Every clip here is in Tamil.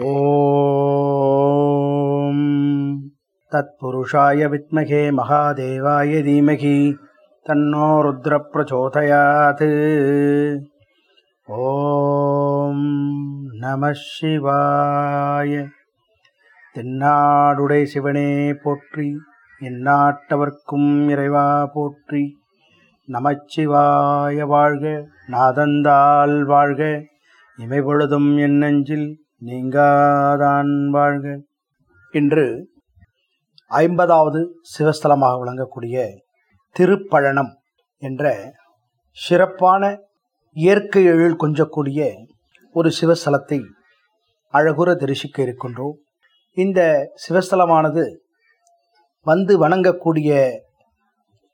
ஓம். தத்புருஷாய வித்மகே மகாதேவாய தீமகி. தன்னோ ருத்ர பிரச்சோதயாத் ஓம் நம சிவாய. தென்னாடுடை சிவனே போற்றி எந்நாட்டவர்க்கும் இறைவா போற்றி. நமச்சிவாய வாழ்க நாதந்தால் வாழ்க. இமைபொழுதும் என் நெஞ்சில் நீங்காதான் வாழ்க. இன்று ஐம்பதாவது சிவஸ்தலமாக விளங்கக்கூடிய திருப்பழனம் என்ற சிறப்பான இயற்கை எழில் கொஞ்சக்கூடிய ஒரு சிவஸ்தலத்தை அழகுற தரிசிக்க இருக்கின்றோம். இந்த சிவஸ்தலமானது வந்து வணங்கக்கூடிய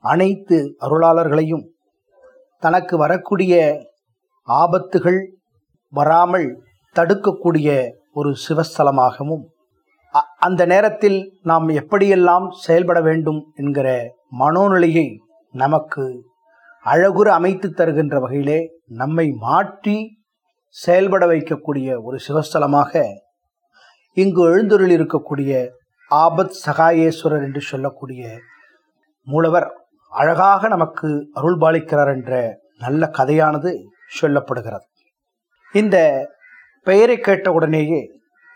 அனைத்து அருளாளர்களையும் தனக்கு வரக்கூடிய ஆபத்துகள் வராமல் தடுக்கக்கூடிய ஒரு சிவஸ்தலமாகவும் அ- அந்த நேரத்தில் நாம் எப்படியெல்லாம் செயல்பட வேண்டும் என்கிற மனோநிலையை நமக்கு அழகுற அமைத்து தருகின்ற வகையிலே நம்மை மாற்றி செயல்பட வைக்கக்கூடிய ஒரு சிவஸ்தலமாக இங்கு எழுந்தொருள் இருக்கக்கூடிய ஆபத் சகாயேஸ்வரர் என்று சொல்லக்கூடிய மூலவர் அழகாக நமக்கு அருள்பாலிக்கிறார் என்ற நல்ல கதையானது சொல்லப்படுகிறது. இந்த பெயரை கேட்டவுடனேயே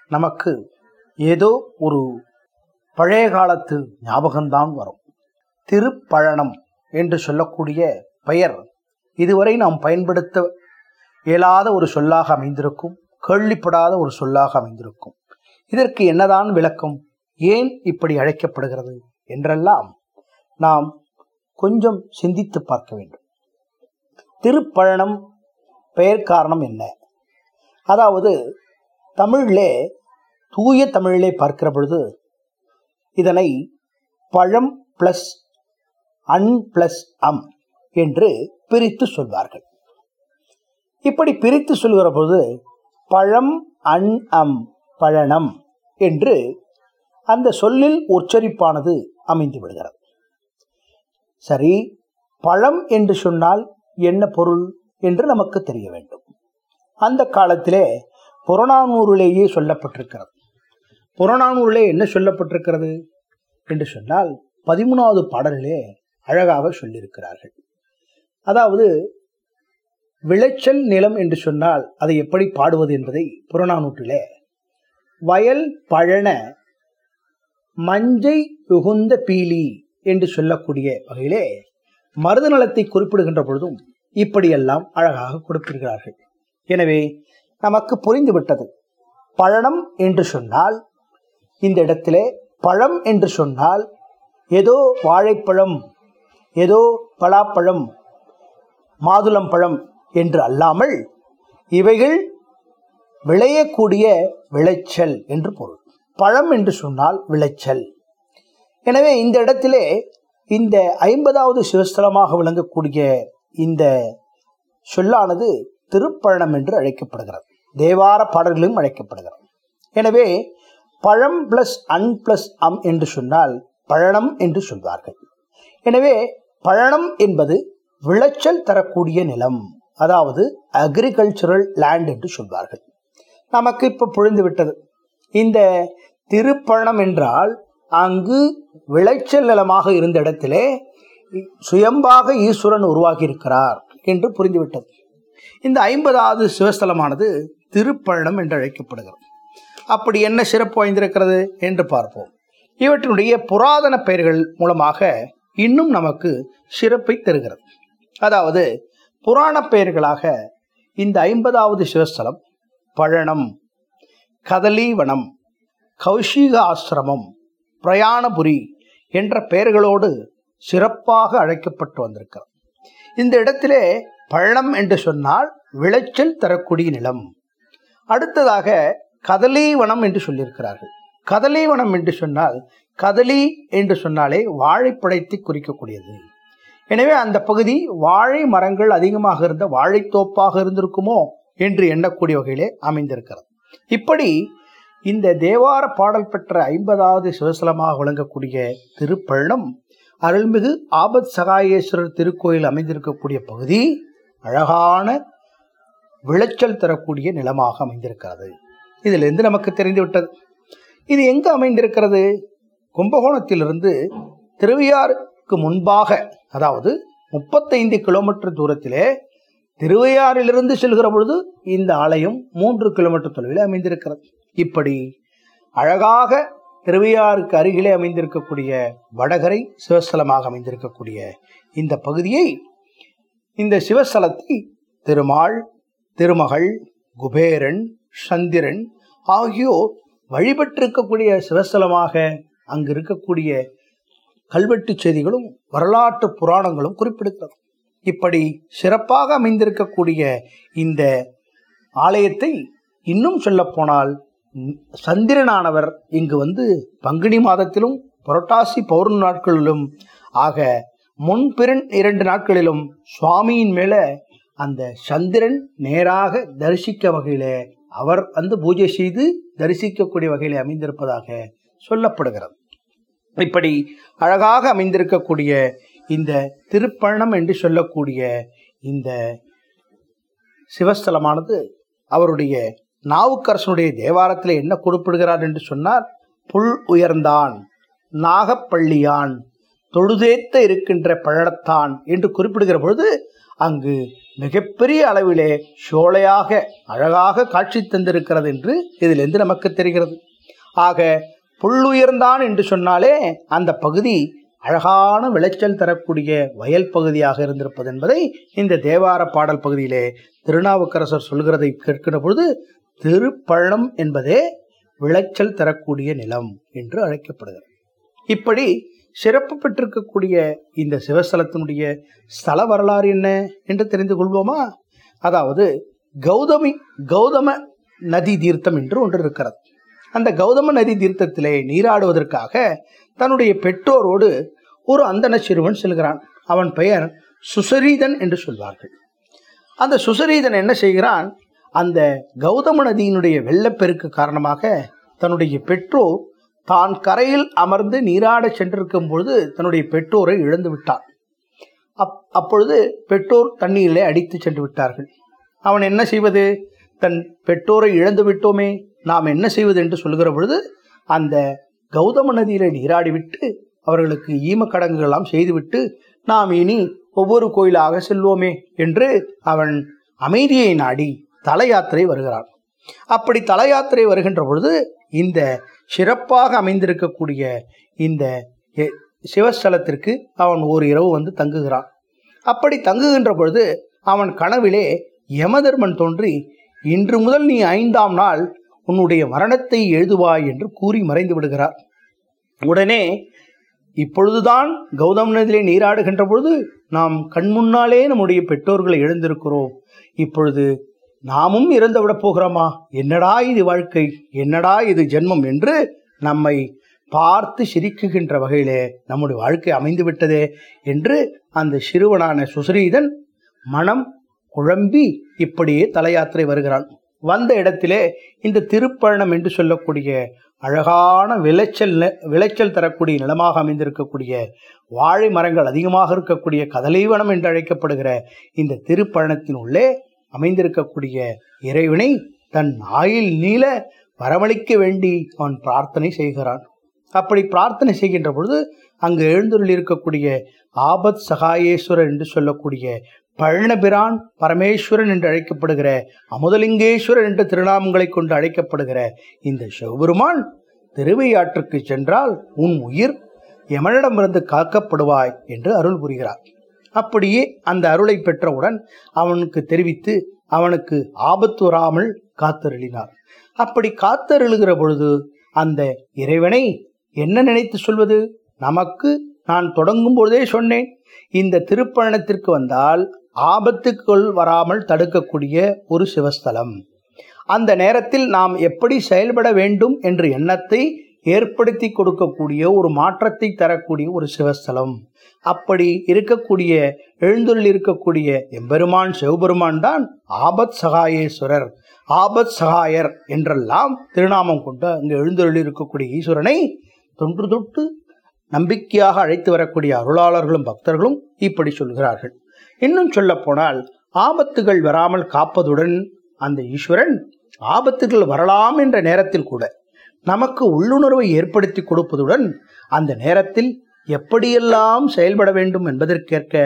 நமக்கு ஏதோ ஒரு பழைய காலத்து ஞாபகம்தான் வரும். திருப்பழனம் என்று சொல்லக்கூடிய பெயர் இதுவரை நாம் பயன்படுத்த இயலாத ஒரு சொல்லாக அமைந்திருக்கும் கேள்விப்படாத ஒரு சொல்லாக அமைந்திருக்கும். இதற்கு என்னதான் விளக்கம்? ஏன் இப்படி அழைக்கப்படுகிறது என்றெல்லாம் நாம் கொஞ்சம் சிந்தித்து பார்க்க வேண்டும். திருப்பழனம் பெயர் காரணம் என்ன? அதாவது தமிழிலே தூய தமிழிலே பார்க்கிற பொழுது இதனை பழம் பிளஸ் அன் பிளஸ் அம் என்று பிரித்து சொல்வார்கள். இப்படி பிரித்து சொல்கிற பொழுது பழம் அன் அம் பழனம் என்று அந்த சொல்லில் உச்சரிப்பானது அமைந்து விடுகிறது. சரி பழம் என்று சொன்னால் என்ன பொருள் என்று நமக்கு தெரிய வேண்டும். அந்த காலத்திலே புறநானூரிலேயே சொல்லப்பட்டிருக்கிறது. புறநானூரிலே என்ன சொல்லப்பட்டிருக்கிறது என்று சொன்னால் பதிமூணாவது பாடலிலே அழகாக சொல்லியிருக்கிறார்கள். அதாவது விளைச்சல் நிலம் என்று சொன்னால் அதை எப்படி பாடுவது என்பதை புறநானூற்றிலே வயல் பழன மஞ்சை புகுந்த பீலி என்று சொல்லக்கூடிய வகையிலே மருத நலத்தை குறிப்பிடுகின்ற பொழுதும் இப்படியெல்லாம் அழகாக கொடுத்திருக்கிறார்கள். எனவே நமக்கு புரிந்துவிட்டது. பழனம் என்று சொன்னால் இந்த இடத்திலே பழம் என்று சொன்னால் ஏதோ வாழைப்பழம் ஏதோ பலாப்பழம் மாதுளம்பழம் என்று அல்லாமல் இவைகள் விளையக்கூடிய விளைச்சல் என்று பொருள். பழம் என்று சொன்னால் விளைச்சல். எனவே இந்த இடத்திலே இந்த ஐம்பதாவது சிவஸ்தலமாக விளங்கக்கூடிய இந்த சொல்லானது திருப்பழம் என்று அழைக்கப்படுகிறது. தேவார பாடல்களும் அழைக்கப்படுகிறது. எனவே பழம் பிளஸ் அன் பிளஸ் அம் என்று சொன்னால் பழனம் என்று சொல்வார்கள். எனவே பழனம் என்பது விளைச்சல் தரக்கூடிய நிலம் அதாவது அக்ரிகல்ச்சரல் லேண்ட் என்று சொல்வார்கள். நமக்கு இப்போ புரிந்து விட்டது. இந்த திருப்பழனம் என்றால் அங்கு விளைச்சல் நிலமாக இருந்த இடத்திலே சுயம்பாக ஈஸ்வரன் உருவாகி இருக்கிறார் என்று புரிந்துவிட்டது இந்த ஐம்பதாவது சிவஸ்தலமானது திருப்பழனம் என்று அழைக்கப்படுகிறது. அப்படி என்ன சிறப்பு வாய்ந்திருக்கிறது என்று பார்ப்போம். இவற்றினுடைய புராதன பெயர்கள் மூலமாக இன்னும் நமக்கு சிறப்பை தருகிறது. அதாவது புராண பெயர்களாக இந்த ஐம்பதாவது சிவஸ்தலம் பழனம் கதலீவனம் கௌஷிக ஆசிரமம் பிரயாணபுரி என்ற பெயர்களோடு சிறப்பாக அழைக்கப்பட்டு வந்திருக்கிறது. இந்த இடத்திலே பள்ளம் என்று சொன்னால் விளைச்சல் தரக்கூடிய நிலம். அடுத்ததாக கதலீவனம் என்று சொல்லியிருக்கிறார்கள். கதலீவனம் என்று சொன்னால் கதலி என்று சொன்னாலே வாழைப்பழத்தை குறிக்கக்கூடியது. எனவே அந்த பகுதி வாழை மரங்கள் அதிகமாக இருந்த வாழைத்தோப்பாக இருந்திருக்குமோ என்று எண்ணக்கூடிய வகையிலே அமைந்திருக்கிறது. இப்படி இந்த தேவார பாடல் பெற்ற ஐம்பதாவது சிவசலமாக விளங்கக்கூடிய திருப்பள்ளம் அருள்மிகு ஆபத் சகாயேஸ்வரர் திருக்கோயில் அமைந்திருக்கக்கூடிய பகுதி அழகான விளைச்சல் தரக்கூடிய நிலமாக அமைந்திருக்கிறது. இதிலிருந்து நமக்கு தெரிந்துவிட்டது. இது எங்கு அமைந்திருக்கிறது? கும்பகோணத்திலிருந்து திருவையாருக்கு முன்பாக அதாவது முப்பத்தைந்து கிலோமீட்டர் தூரத்திலே திருவையாறிலிருந்து செல்கிற பொழுது இந்த ஆலயம் மூன்று கிலோமீட்டர் தொலைவில் அமைந்திருக்கிறது. இப்படி அழகாக திருவையாறுக்கு அருகிலே அமைந்திருக்கக்கூடிய வடகரை சிவஸ்தலமாக அமைந்திருக்கக்கூடிய இந்த பகுதியை இந்த சிவஸ்தலத்தை திருமால் திருமகள் குபேரன் சந்திரன் ஆகியோர் வழிபட்டிருக்கக்கூடிய சிவஸ்தலமாக அங்கு இருக்கக்கூடிய கல்வெட்டு செய்திகளும் வரலாற்று புராணங்களும் குறிப்பிடுகிறது. இப்படி சிறப்பாக அமைந்திருக்கக்கூடிய இந்த ஆலயத்தை இன்னும் சொல்லப்போனால் சந்திரனானவர் இங்கு வந்து பங்குனி மாதத்திலும் புரட்டாசி பௌர்ணமி நாட்களிலும் ஆக முன்பிறன் இரண்டு நாட்களிலும் சுவாமியின் மேல அந்த சந்திரன் நேராக தரிசிக்க வகையில அவர் வந்து பூஜை செய்து தரிசிக்கக்கூடிய வகையில் அமைந்திருப்பதாக சொல்லப்படுகிறது. இப்படி அழகாக அமைந்திருக்கக்கூடிய இந்த திருப்பழனம் என்று சொல்லக்கூடிய இந்த சிவஸ்தலமானது அவருடைய நாவுக்கரசனுடைய தேவாரத்தில் என்ன குறிப்பிடுகிறார் என்று சொன்னார் புல் உயர்ந்தான் நாகப்பள்ளியான் தொழுதேத்த இருக்கின்ற பழத்தான் என்று குறிப்பிடுகிற பொழுது அங்கு மிகப்பெரிய அளவிலே சோலையாக அழகாக காட்சி தந்திருக்கிறது என்று இதிலிருந்து நமக்கு தெரிகிறது. ஆக புல்லுயர்ந்தான் என்று சொன்னாலே அந்த பகுதி அழகான விளைச்சல் தரக்கூடிய வயல் பகுதியாக இருந்திருப்பது என்பதை இந்த தேவார பாடல் பகுதியிலே திருநாவுக்கரசர் சொல்கிறதை கேட்கிற பொழுது திருப்பழம் என்பதே விளைச்சல் தரக்கூடிய நிலம் என்று அழைக்கப்படுகிறது. இப்படி சிறப்பு பெற்றிருக்கக்கூடிய இந்த சிவஸ்தலத்தினுடைய ஸ்தல வரலாறு என்ன என்று தெரிந்து கொள்வோமா? அதாவது கௌதமி கௌதம நதி தீர்த்தம் என்று ஒன்று இருக்கிறது. அந்த கௌதம நதி தீர்த்தத்திலே நீராடுவதற்காக தன்னுடைய பெற்றோரோடு ஒரு அந்தன சிறுவன் செல்கிறான். அவன் பெயர் சுசரீதன் என்று சொல்வார்கள். அந்த சுசரீதன் என்ன செய்கிறான்? அந்த கௌதம நதியினுடைய வெள்ளப்பெருக்கு காரணமாக தன்னுடைய பெற்றோர் தான் கரையில் அமர்ந்து நீராட சென்றிருக்கும் பொழுது தன்னுடைய பெற்றோரை இழந்து விட்டான். அப் அப்பொழுது பெற்றோர் தண்ணீரிலே அடித்து சென்று விட்டார்கள். அவன் என்ன செய்வது? தன் பெற்றோரை இழந்து விட்டோமே நாம் என்ன செய்வது என்று சொல்கிற பொழுது அந்த கௌதம நதியிலே நீராடிவிட்டு அவர்களுக்கு ஈமக்கடங்குகளெல்லாம் செய்துவிட்டு நாம் இனி ஒவ்வொரு கோயிலாக செல்வோமே என்று அவன் அமைதியை நாடி தல யாத்திரை வருகிறான். அப்படி தல யாத்திரை வருகின்ற பொழுது இந்த சிறப்பாக அமைந்திருக்கக்கூடிய இந்த சிவஸ்தலத்திற்கு அவன் ஒரு இரவு வந்து தங்குகிறான். அப்படி தங்குகின்ற பொழுது அவன் கனவிலே யமதர்மன் தோன்றி இன்று முதல் நீ ஐந்தாம் நாள் உன்னுடைய மரணத்தை எழுதுவாய் என்று கூறி மறைந்து விடுகிறார். உடனே இப்பொழுதுதான் கௌதம் நதியிலே நீராடுகின்ற பொழுது நாம் கண்முன்னாலே நம்முடைய பெற்றோர்களை எழுந்திருக்கிறோம். இப்பொழுது நாமும் இறந்து விடப் போகிறோமா? என்னடா இது வாழ்க்கை? என்னடா இது ஜென்மம் என்று நம்மை பார்த்து சிரிக்குகின்ற வகையிலே நம்முடைய வாழ்க்கை அமைந்து விட்டதே என்று அந்த சிறுவனான சுசரீதன் மனம் குழம்பி இப்படியே தலையாத்திரை வருகிறான். வந்த இடத்திலே இந்த திருப்பழனம் என்று சொல்லக்கூடிய அழகான விளைச்சல் விளைச்சல் தரக்கூடிய நிலமாக அமைந்திருக்கக்கூடிய வாழை மரங்கள் அதிகமாக இருக்கக்கூடிய கதலைவனம் என்று அழைக்கப்படுகிற இந்த திருப்பழனத்தின் உள்ளே அமைந்திருக்கக்கூடிய இறைவனை தன் ஆயில் நீள வரவழைக்க வேண்டி அவன் பிரார்த்தனை செய்கிறான். அப்படி பிரார்த்தனை செய்கின்ற பொழுது அங்கு எழுந்துள்ள இருக்கக்கூடிய ஆபத் சகாயேஸ்வரர் என்று சொல்லக்கூடிய பழனபிரான் பரமேஸ்வரன் என்று அழைக்கப்படுகிற அமுதலிங்கேஸ்வரர் என்ற திருநாமங்களை கொண்டு அழைக்கப்படுகிற இந்த சிவபெருமான் திருவையாற்றுக்கு சென்றால் உன் உயிர் எமனிடமிருந்து காக்கப்படுவாய் என்று அருள் புரிகிறார். அப்படியே அந்த அருளை பெற்றவுடன் அவனுக்கு தெரிவித்து அவனுக்கு ஆபத்து வராமல் காத்தருளினார். அப்படி காத்தருளுகிற பொழுது அந்த இறைவனை என்ன நினைத்து சொல்வது? நமக்கு நான் தொடங்கும் பொழுதே சொன்னேன். இந்த திருப்பயணத்திற்கு வந்தால் ஆபத்துக்குள் வராமல் தடுக்கக்கூடிய ஒரு சிவஸ்தலம். அந்த நேரத்தில் நாம் எப்படி செயல்பட வேண்டும் என்ற எண்ணத்தை ஏற்படுத்தி கொடுக்கக்கூடிய ஒரு மாற்றத்தை தரக்கூடிய ஒரு சிவஸ்தலம். அப்படி இருக்கக்கூடிய எழுந்துள்ள இருக்கக்கூடிய எம்பெருமான் சிவபெருமான் தான் ஆபத் சகாயேஸ்வரர். ஆபத் சகாயர் என்றெல்லாம் திருநாமம் கொண்டு அங்கு எழுந்தருளி இருக்கக்கூடிய ஈஸ்வரனை தொன்று தொட்டு நம்பிக்கையாக அழைத்து வரக்கூடிய அருளாளர்களும் பக்தர்களும் இப்படி சொல்கிறார்கள். இன்னும் சொல்ல போனால் ஆபத்துகள் வராமல் காப்பதுடன் அந்த ஈஸ்வரன் ஆபத்துகள் வரலாம் என்ற நேரத்தில் கூட நமக்கு உள்ளுணர்வை ஏற்படுத்தி கொடுப்பதுடன் அந்த நேரத்தில் எப்படியெல்லாம் செயல்பட வேண்டும் என்பதற்கேற்க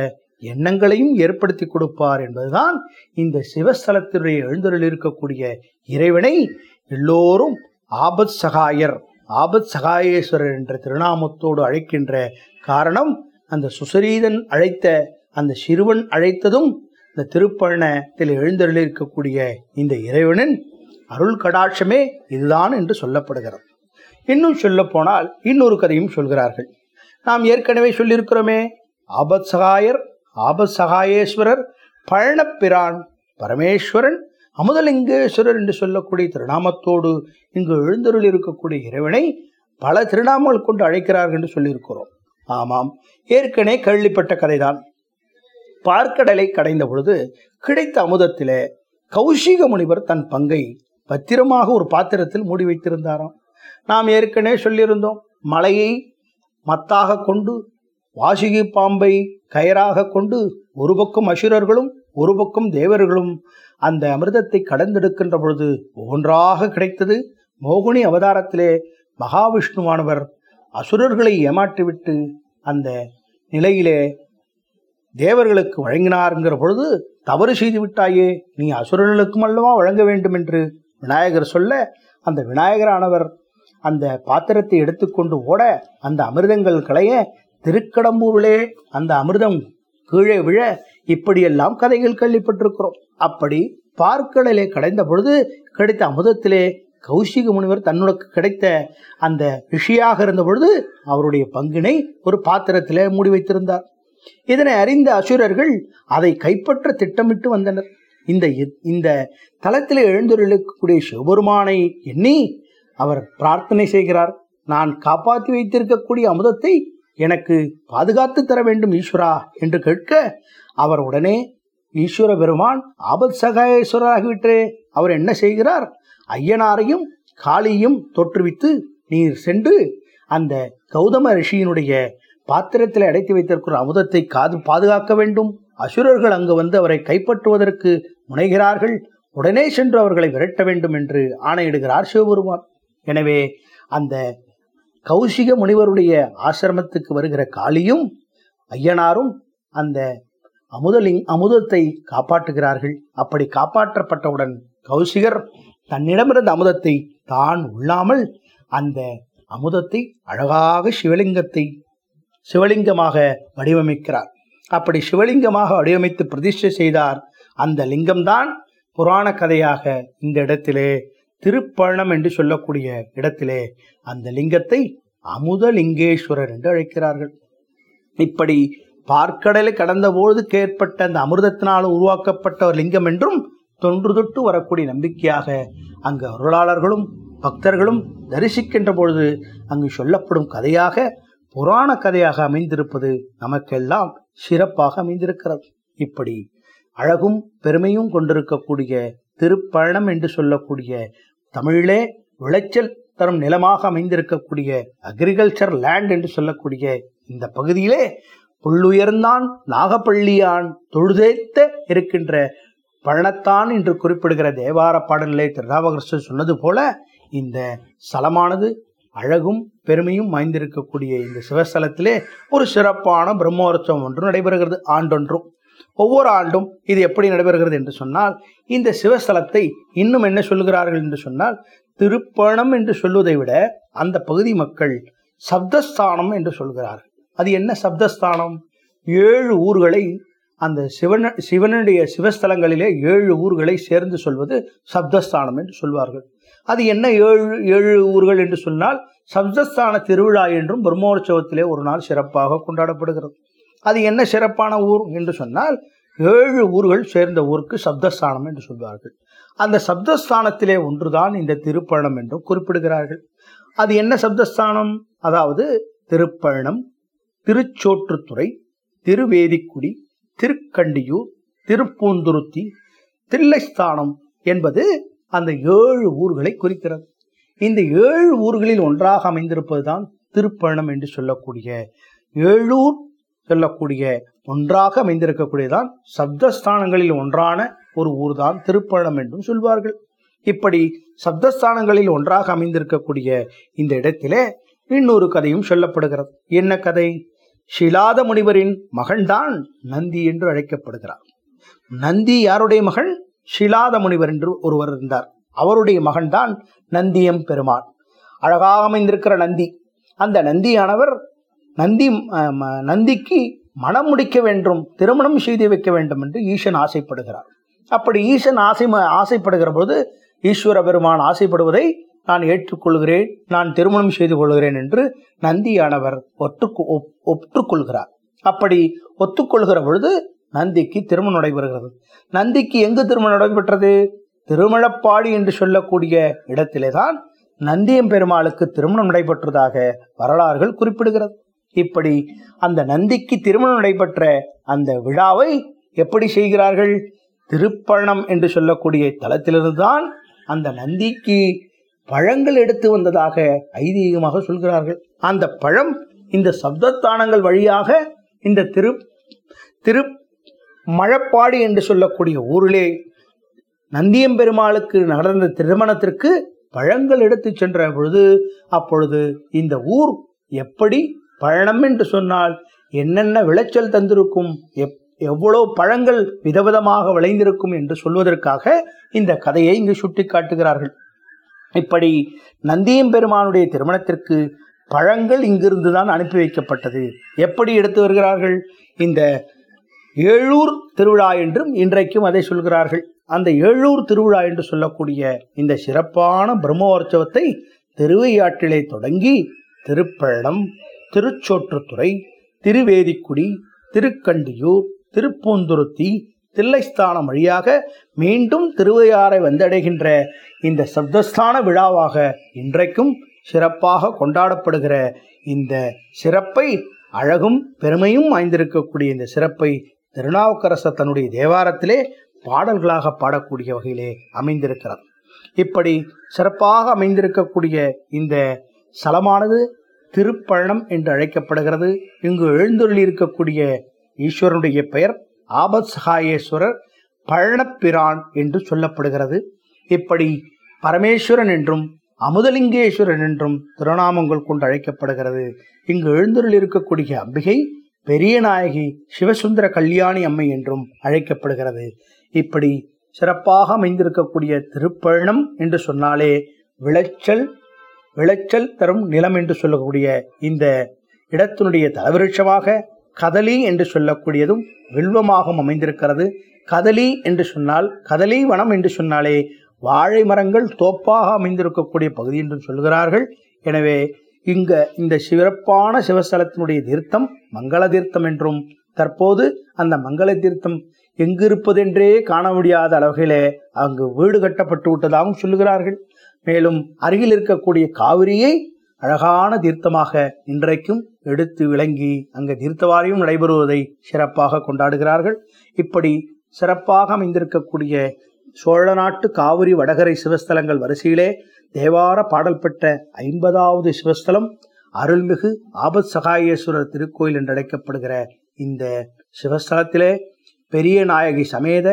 எண்ணங்களையும் ஏற்படுத்தி கொடுப்பார் என்பதுதான் இந்த சிவஸ்தலத்தினுடைய எழுந்தருள் இருக்கக்கூடிய இறைவனை எல்லோரும் ஆபத் சகாயர் ஆபத் சகாயேஸ்வரர் என்ற திருநாமத்தோடு அழைக்கின்ற காரணம் அந்த சுசரீதன் அழைத்த அந்த சிறுவன் அழைத்ததும் இந்த திருப்பழனத்தில் எழுந்தருளிருக்கக்கூடிய இந்த இறைவனின் அருள் கடாட்சமே இதுதான் என்று சொல்லப்படுகிறது. இன்னும் சொல்ல போனால் இன்னொரு கதையும் சொல்கிறார்கள். நாம் ஏற்கனவே சொல்லியிருக்கிறோமே ஆபத் சகாயர் ஆபத் சகாயேஸ்வரர் பழனப்பிரான் பரமேஸ்வரன் அமுதலிங்கேஸ்வரர் என்று சொல்லக்கூடிய திருநாமத்தோடு இங்கு எழுந்தருள் இருக்கக்கூடிய இறைவனை பல திருநாமங்கள் கொண்டு அழைக்கிறார்கள் என்று சொல்லியிருக்கிறோம். ஆமாம் ஏற்கனவே கேள்விப்பட்ட கதைதான். பார்க்கடலை கடைந்த பொழுது கிடைத்த அமுதத்திலே கௌஷிக முனிவர் தன் பங்கை பத்திரமாக ஒரு பாத்திரத்தில் மூடி வைத்திருந்தாராம். நாம் ஏற்கனவே சொல்லியிருந்தோம் மலையை மத்தாக கொண்டு வாசுகி பாம்பை கயராக கொண்டு ஒரு பக்கம் அசுரர்களும் ஒரு பக்கம் தேவர்களும் அந்த அமிர்தத்தை கடந்தெடுக்கின்ற பொழுது ஒவ்வொன்றாக கிடைத்தது மோகினி அவதாரத்திலே மகாவிஷ்ணுவானவர் அசுரர்களை ஏமாற்றிவிட்டு அந்த நிலையிலே தேவர்களுக்கு வழங்கினார்ங்கிற பொழுது தவறு செய்து விட்டாயே நீ அசுரர்களுக்கும் அல்லவா வழங்க வேண்டும் என்று விநாயகர் சொல்ல அந்த விநாயகரானவர் அந்த பாத்திரத்தை எடுத்துக்கொண்டு ஓட அந்த அமிர்தங்கள் களைய திருக்கடம்பூரிலே அந்த அமிர்தம் கீழே விழ இப்படியெல்லாம் கதைகள் கேள்விப்பட்டிருக்கிறோம். அப்படி பார்க்கடலே கடைந்த பொழுது கிடைத்த அமுதத்திலே கௌசிக முனிவர் தன்னுக்கு கிடைத்த அந்த ரிஷியாக இருந்த பொழுது அவருடைய பங்கினை ஒரு பாத்திரத்திலே மூடி வைத்திருந்தார். இதனை அறிந்த அசுரர்கள் அதை கைப்பற்ற திட்டமிட்டு வந்தனர். இந்த இந்த தளத்தில் எழுந்தொருளிக்கக்கூடிய சிவபெருமானை எண்ணி அவர் பிரார்த்தனை செய்கிறார். நான் காப்பாற்றி வைத்திருக்கக்கூடிய அமுதத்தை எனக்கு பாதுகாத்து தர வேண்டும் ஈஸ்வரா என்று கேட்க அவர் உடனே ஈஸ்வர பெருமான் ஆபத் சகாயேஸ்வரராகிவிட்டே. அவர் என்ன செய்கிறார்? ஐயனாரையும் காளியும் தோற்றுவித்து நீர் சென்று அந்த கௌதம ரிஷியினுடைய பாத்திரத்தில் அடைத்து வைத்திருக்கிற அமுதத்தை காது பாதுகாக்க வேண்டும். அசுரர்கள் அங்கு வந்து அவரை கைப்பற்றுவதற்கு முனைகிறார்கள். உடனே சென்று அவர்களை விரட்ட வேண்டும் என்று ஆணையிடுகிறார் சிவபெருமான். எனவே அந்த கௌசிக முனிவருடைய ஆசிரமத்துக்கு வருகிற காளியும் ஐயனாரும் அந்த அமுதலிங் அமுதத்தை காப்பாற்றுகிறார்கள். அப்படி காப்பாற்றப்பட்டவுடன் கௌசிகர் தன்னிடமிருந்த அமுதத்தை தான் உள்ளாமல் அந்த அமுதத்தை அழகாக சிவலிங்கத்தை சிவலிங்கமாக வடிவமைக்கிறார். அப்படி சிவலிங்கமாக வடிவமைத்து பிரதிஷ்டை செய்தார். அந்த லிங்கம்தான் புராண கதையாக இந்த இடத்திலே திருப்பழனம் என்று சொல்லக்கூடிய இடத்திலே அந்த லிங்கத்தை அமுதலிங்கேஸ்வரர் என்று அழைக்கிறார்கள். இப்படி பார்க்கடலை கடந்தபோது ஏற்பட்ட அந்த அமிர்தத்தினால் உருவாக்கப்பட்ட ஒரு லிங்கம் என்றும் தொன்று தொட்டு வரக்கூடிய நம்பிக்கையாக அங்கு அருளாளர்களும் பக்தர்களும் தரிசிக்கின்ற பொழுது அங்கு சொல்லப்படும் கதையாக புராண கதையாக அமைந்திருப்பது நமக்கெல்லாம் சிறப்பாக அமைந்திருக்கிறது. இப்படி அழகும் பெருமையும் கொண்டிருக்கக்கூடிய திருப்பழனம் என்று சொல்லக்கூடிய தமிழிலே விளைச்சல் தரும் நிலமாக அமைந்திருக்கக்கூடிய அக்ரிகல்ச்சர் லேண்ட் என்று சொல்லக்கூடிய இந்த பகுதியிலே புள்ளுயர்ந்தான் நாகப்பள்ளியான் தொழுதேத்த இருக்கின்ற பழனத்தான் என்று குறிப்பிடுகிற தேவார பாடலிலே திருநாவகர்ஷர் சொன்னது போல இந்த ஸ்தலமானது அழகும் பெருமையும் வாய்ந்திருக்கக்கூடிய இந்த சிவஸ்தலத்திலே ஒரு சிறப்பான பிரம்மோற்சவம் ஒன்று நடைபெறுகிறது ஆண்டொன்றும் ஒவ்வொரு ஆண்டும் இது எப்படி நடைபெறுகிறது என்று சொன்னால் இந்த சிவஸ்தலத்தை இன்னும் என்ன சொல்கிறார்கள் என்று சொன்னால் திருப்பணம் என்று சொல்வதை விட அந்த பகுதி மக்கள் சப்தஸ்தானம் என்று சொல்கிறார்கள். அது என்ன சப்தஸ்தானம்? ஏழு ஊர்களை அந்த சிவன சிவனுடைய சிவஸ்தலங்களிலே ஏழு ஊர்களை சேர்ந்து சொல்வது சப்தஸ்தானம் என்று சொல்வார்கள். அது என்ன ஏழு ஏழு ஊர்கள் என்று சொன்னால் சப்தஸ்தான திருவிழா என்றும் பிரம்மோற்சவத்திலே ஒரு நாள் சிறப்பாக கொண்டாடப்படுகிறது. அது என்ன சிறப்பான ஊர் என்று சொன்னால் ஏழு ஊர்கள் சேர்ந்த ஊருக்கு சப்தஸ்தானம் என்று சொல்வார்கள். அந்த சப்தஸ்தானத்திலே ஒன்றுதான் இந்த திருப்பழனம் என்றும் குறிப்பிடுகிறார்கள். அது என்ன சப்தஸ்தானம்? அதாவது திருப்பழனம் திருச்சோற்றுத்துறை திருவேதிக்குடி திருக்கண்டியூர் திருப்பூந்துருத்தி தில்லைஸ்தானம் என்பது அந்த ஏழு ஊர்களை குறிக்கிறது. இந்த ஏழு ஊர்களில் ஒன்றாக அமைந்திருப்பதுதான் திருப்பயணம் என்று சொல்லக்கூடிய ஏழூர் சொல்லக்கூடிய ஒன்றாக அமைந்திருக்கக்கூடியதான் சப்தஸ்தானங்களில் ஒன்றான ஒரு ஊர்தான் திருப்பயணம் என்றும் சொல்வார்கள். இப்படி சப்தஸ்தானங்களில் ஒன்றாக அமைந்திருக்கக்கூடிய இந்த இடத்திலே இன்னொரு கதையும் சொல்லப்படுகிறது. என்ன கதை? ஷிலாத முனிவரின் மகன்தான் நந்தி என்று அழைக்கப்படுகிறார். நந்தி யாருடைய மகன் ஷிலாத முனிவர் என்று ஒருவர் இருந்தார். அவருடைய மகன்தான் நந்தியம் பெருமாள். அழகாக அமைந்திருக்கிற நந்தி. அந்த நந்தியானவர் நந்தி ம- நந்திக்கு மனம் முடிக்க வேண்டும் திருமணம் செய்து வைக்க வேண்டும் என்று ஈசன் ஆசைப்படுகிறார். அப்படி ஈசன் ஆசை ஆசைப்படுகிற போது ஈஸ்வர பெருமான் ஆசைப்படுவதை நான் ஏற்றுக்கொள்கிறேன் நான் திருமணம் செய்து கொள்கிறேன் என்று நந்தியானவர் ஒற்று ஒற்றுக்கொள்கிறார் அப்படி ஒத்துக்கொள்கிற பொழுது நந்திக்கு திருமணம் நடைபெறுகிறது. நந்திக்கு எங்கு திருமணம் நடைபெற்றது? திருமணப்பாடி என்று சொல்லக்கூடிய இடத்திலே தான் நந்தியம் பெருமாளுக்கு திருமணம் நடைபெற்றதாக வரலாறுகள் குறிப்பிடுகிறது. இப்படி அந்த நந்திக்கு திருமணம் நடைபெற்ற அந்த விழாவை எப்படி செய்கிறார்கள்? திருப்பழனம் என்று சொல்லக்கூடிய தலத்திலிருந்து தான் அந்த நந்திக்கு பழங்கள் எடுத்து வந்ததாக ஐதீகமாக சொல்கிறார்கள். அந்த பழம் இந்த சப்தத்தானங்கள் வழியாக இந்த திரு திரு மழப்பாடி என்று சொல்லக்கூடிய ஊரிலே நந்தியம்பெருமாளுக்கு நடந்த திருமணத்திற்கு பழங்கள் எடுத்து சென்ற பொழுது அப்பொழுது இந்த ஊர் எப்படி பழனம் என்று சொன்னால் என்னென்ன விளைச்சல் தந்திருக்கும் எப் எவ்வளோ பழங்கள் விதவிதமாக விளைந்திருக்கும் என்று சொல்வதற்காக இந்த கதையை இங்கு சுட்டி காட்டுகிறார்கள் இப்படி நந்தியம் பெருமானுடைய திருமணத்திற்கு பழங்கள் இங்கிருந்து தான் அனுப்பி வைக்கப்பட்டது. எப்படி எடுத்து வருகிறார்கள்? இந்த ஏழூர் திருவிழா என்றும் இன்றைக்கும் அதை சொல்கிறார்கள். அந்த ஏழூர் திருவிழா என்று சொல்லக்கூடிய இந்த சிறப்பான பிரம்மோற்சவத்தை திருவையாற்றிலே தொடங்கி திருப்பழனம் திருச்சோற்றுத்துறை திருவேதிக்குடி திருக்கண்டியூர் திருப்பூந்துருத்தி தில்லைஸ்தானம் வழியாக மீண்டும் திருவையாறை வந்தடைகின்ற இந்த சப்தஸ்தான விழாவாக இன்றைக்கும் சிறப்பாக கொண்டாடப்படுகிற இந்த சிறப்பை அழகும் பெருமையும் வாய்ந்திருக்கக்கூடிய இந்த சிறப்பை திருநாவுக்கரசர் தன்னுடைய தேவாரத்திலே பாடல்களாக பாடக்கூடிய வகையிலே அமைந்திருக்கிறார். இப்படி சிறப்பாக அமைந்திருக்கக்கூடிய இந்த ஸ்தலமானது திருப்பழனம் என்று அழைக்கப்படுகிறது. இங்கு எழுந்தொருளி இருக்கக்கூடிய ஈஸ்வரனுடைய பெயர் ஆபத் சகாயேஸ்வரர் பழனப்பிரான் என்று சொல்லப்படுகிறது. இப்படி பரமேஸ்வரன் என்றும் அமுதலிங்கேஸ்வரன் என்றும் திருநாமங்கள் கொண்டு அழைக்கப்படுகிறது. இங்கு எழுந்தருள் இருக்கக்கூடிய அம்பிகை பெரிய நாயகி சிவசுந்தர கல்யாணி அம்மை என்றும் அழைக்கப்படுகிறது. இப்படி சிறப்பாக அமைந்திருக்கக்கூடிய திருப்பழனம் என்று சொன்னாலே விளைச்சல் விளைச்சல் தரும் நிலம் என்று சொல்லக்கூடிய இந்த இடத்தினுடைய தலவிருட்சமாக கதலி என்று சொல்லக்கூடியதும் வில்வமாகவும் அமைந்திருக்கிறது. கதலி என்று சொன்னால் கதலி வனம் என்று சொன்னாலே வாழை மரங்கள் தோப்பாக அமைந்திருக்கக்கூடிய பகுதி என்றும் சொல்கிறார்கள். எனவே இங்க இந்த சிறப்பான சிவஸ்தலத்தினுடைய தீர்த்தம் மங்கள தீர்த்தம் என்றும் தற்போது அந்த மங்கள தீர்த்தம் எங்கிருப்பதென்றே காண முடியாத அளவிலே அங்கு வீடு கட்டப்பட்டு விட்டதாகவும் சொல்லுகிறார்கள். மேலும் அருகில் இருக்கக்கூடிய காவிரியை அழகான தீர்த்தமாக இன்றைக்கும் எடுத்து விளங்கி அங்கு தீர்த்தவாரியும் நடைபெறுவதை சிறப்பாக கொண்டாடுகிறார்கள். இப்படி சிறப்பாக அமைந்திருக்கக்கூடிய சோழ நாட்டு காவிரி வடகரை சிவஸ்தலங்கள் வரிசையிலே தேவார பாடல் பெற்ற ஐம்பதாவது சிவஸ்தலம் அருள்மிகு ஆபத் சகாயேஸ்வரர் திருக்கோயில் என்று அழைக்கப்படுகிற இந்த சிவஸ்தலத்திலே பெரிய நாயகி சமேத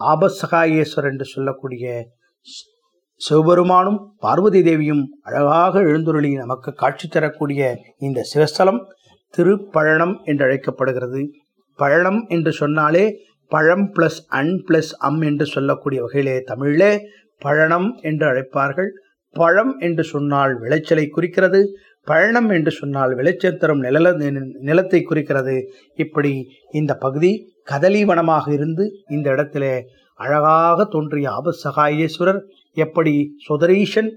ஆபத் சகாயேஸ்வரர் என்று சொல்லக்கூடிய சிவபெருமானும் பார்வதி தேவியும் அழகாக எழுந்துருளி நமக்கு காட்சி தரக்கூடிய இந்த சிவஸ்தலம் திருப்பழனம் என்று அழைக்கப்படுகிறது பழனம் என்று சொன்னாலே பழம் பிளஸ் அன் பிளஸ் அம் என்று சொல்லக்கூடிய வகையிலே தமிழிலே பழனம் என்று அழைப்பார்கள். பழம் என்று சொன்னால் விளைச்சலை குறிக்கிறது. பழனம் என்று சொன்னால் விளைச்சல் தரும் நில நிலத்தை குறிக்கிறது. இப்படி இந்த பகுதி கதலி வனமாக இருந்து இந்த இடத்திலே அழகாக தோன்றிய ஆபசகாயேஸ்வரர் எப்படி சுதரீஷன்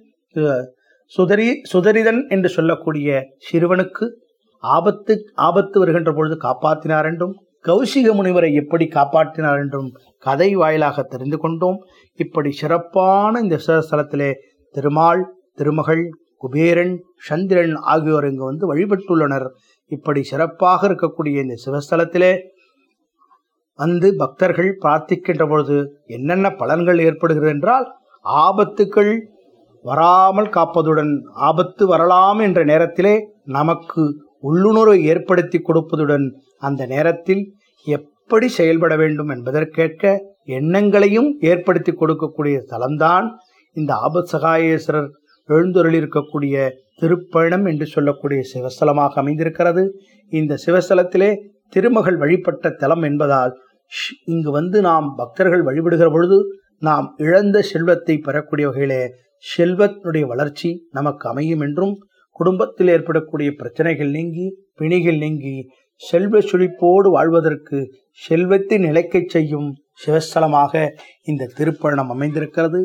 சுதரி சுதரிதன் என்று சொல்லக்கூடிய சிறுவனுக்கு ஆபத்து ஆபத்து வருகின்ற பொழுது காப்பாற்றினார் என்றும் கௌசிக முனிவரை எப்படி காப்பாற்றினார் என்றும் கதை வாயிலாக தெரிந்து கொண்டோம். இப்படி சிறப்பான இந்த சிவஸ்தலத்திலே திருமால் திருமகள் குபேரன் சந்திரன் ஆகியோர் இங்கு வந்து வழிபட்டுள்ளனர். இப்படி சிறப்பாக இருக்கக்கூடிய இந்த சிவஸ்தலத்திலே வந்து பக்தர்கள் பிரார்த்திக்கின்ற பொழுது என்னென்ன பலன்கள் ஏற்படுகிறது என்றால் ஆபத்துக்கள் வராமல் காப்பதுடன் ஆபத்து வரலாம் என்ற நேரத்திலே நமக்கு உள்ளுணர்வை ஏற்படுத்தி கொடுப்பதுடன் அந்த நேரத்தில் எப்படி செயல்பட வேண்டும் என்பதற்கேற்க எண்ணங்களையும் ஏற்படுத்தி கொடுக்கக்கூடிய தலம்தான் இந்த ஆபத் சகாயேஸ்வரர் எழுந்தொருளிருக்கக்கூடிய திருப்பயணம் என்று சொல்லக்கூடிய சிவஸ்தலமாக அமைந்திருக்கிறது. இந்த சிவஸ்தலத்திலே திருமகள் வழிபட்ட தலம் என்பதால் ஷ்- இங்கு வந்து நாம் பக்தர்கள் வழிபடுகிற பொழுது நாம் இழந்த செல்வத்தை பெறக்கூடிய வகையிலே செல்வத்தினுடைய வளர்ச்சி நமக்கு அமையும் என்றும் குடும்பத்தில் ஏற்படக்கூடிய பிரச்சனைகள் நீங்கி பிணிகள் நீங்கி செல்வ சுழிப்போடு வாழ்வதற்கு செல்வத்தை நிலைக்கச் செய்யும் சிவஸ்தலமாக இந்த திருப்பயணம் அமைந்திருக்கிறது.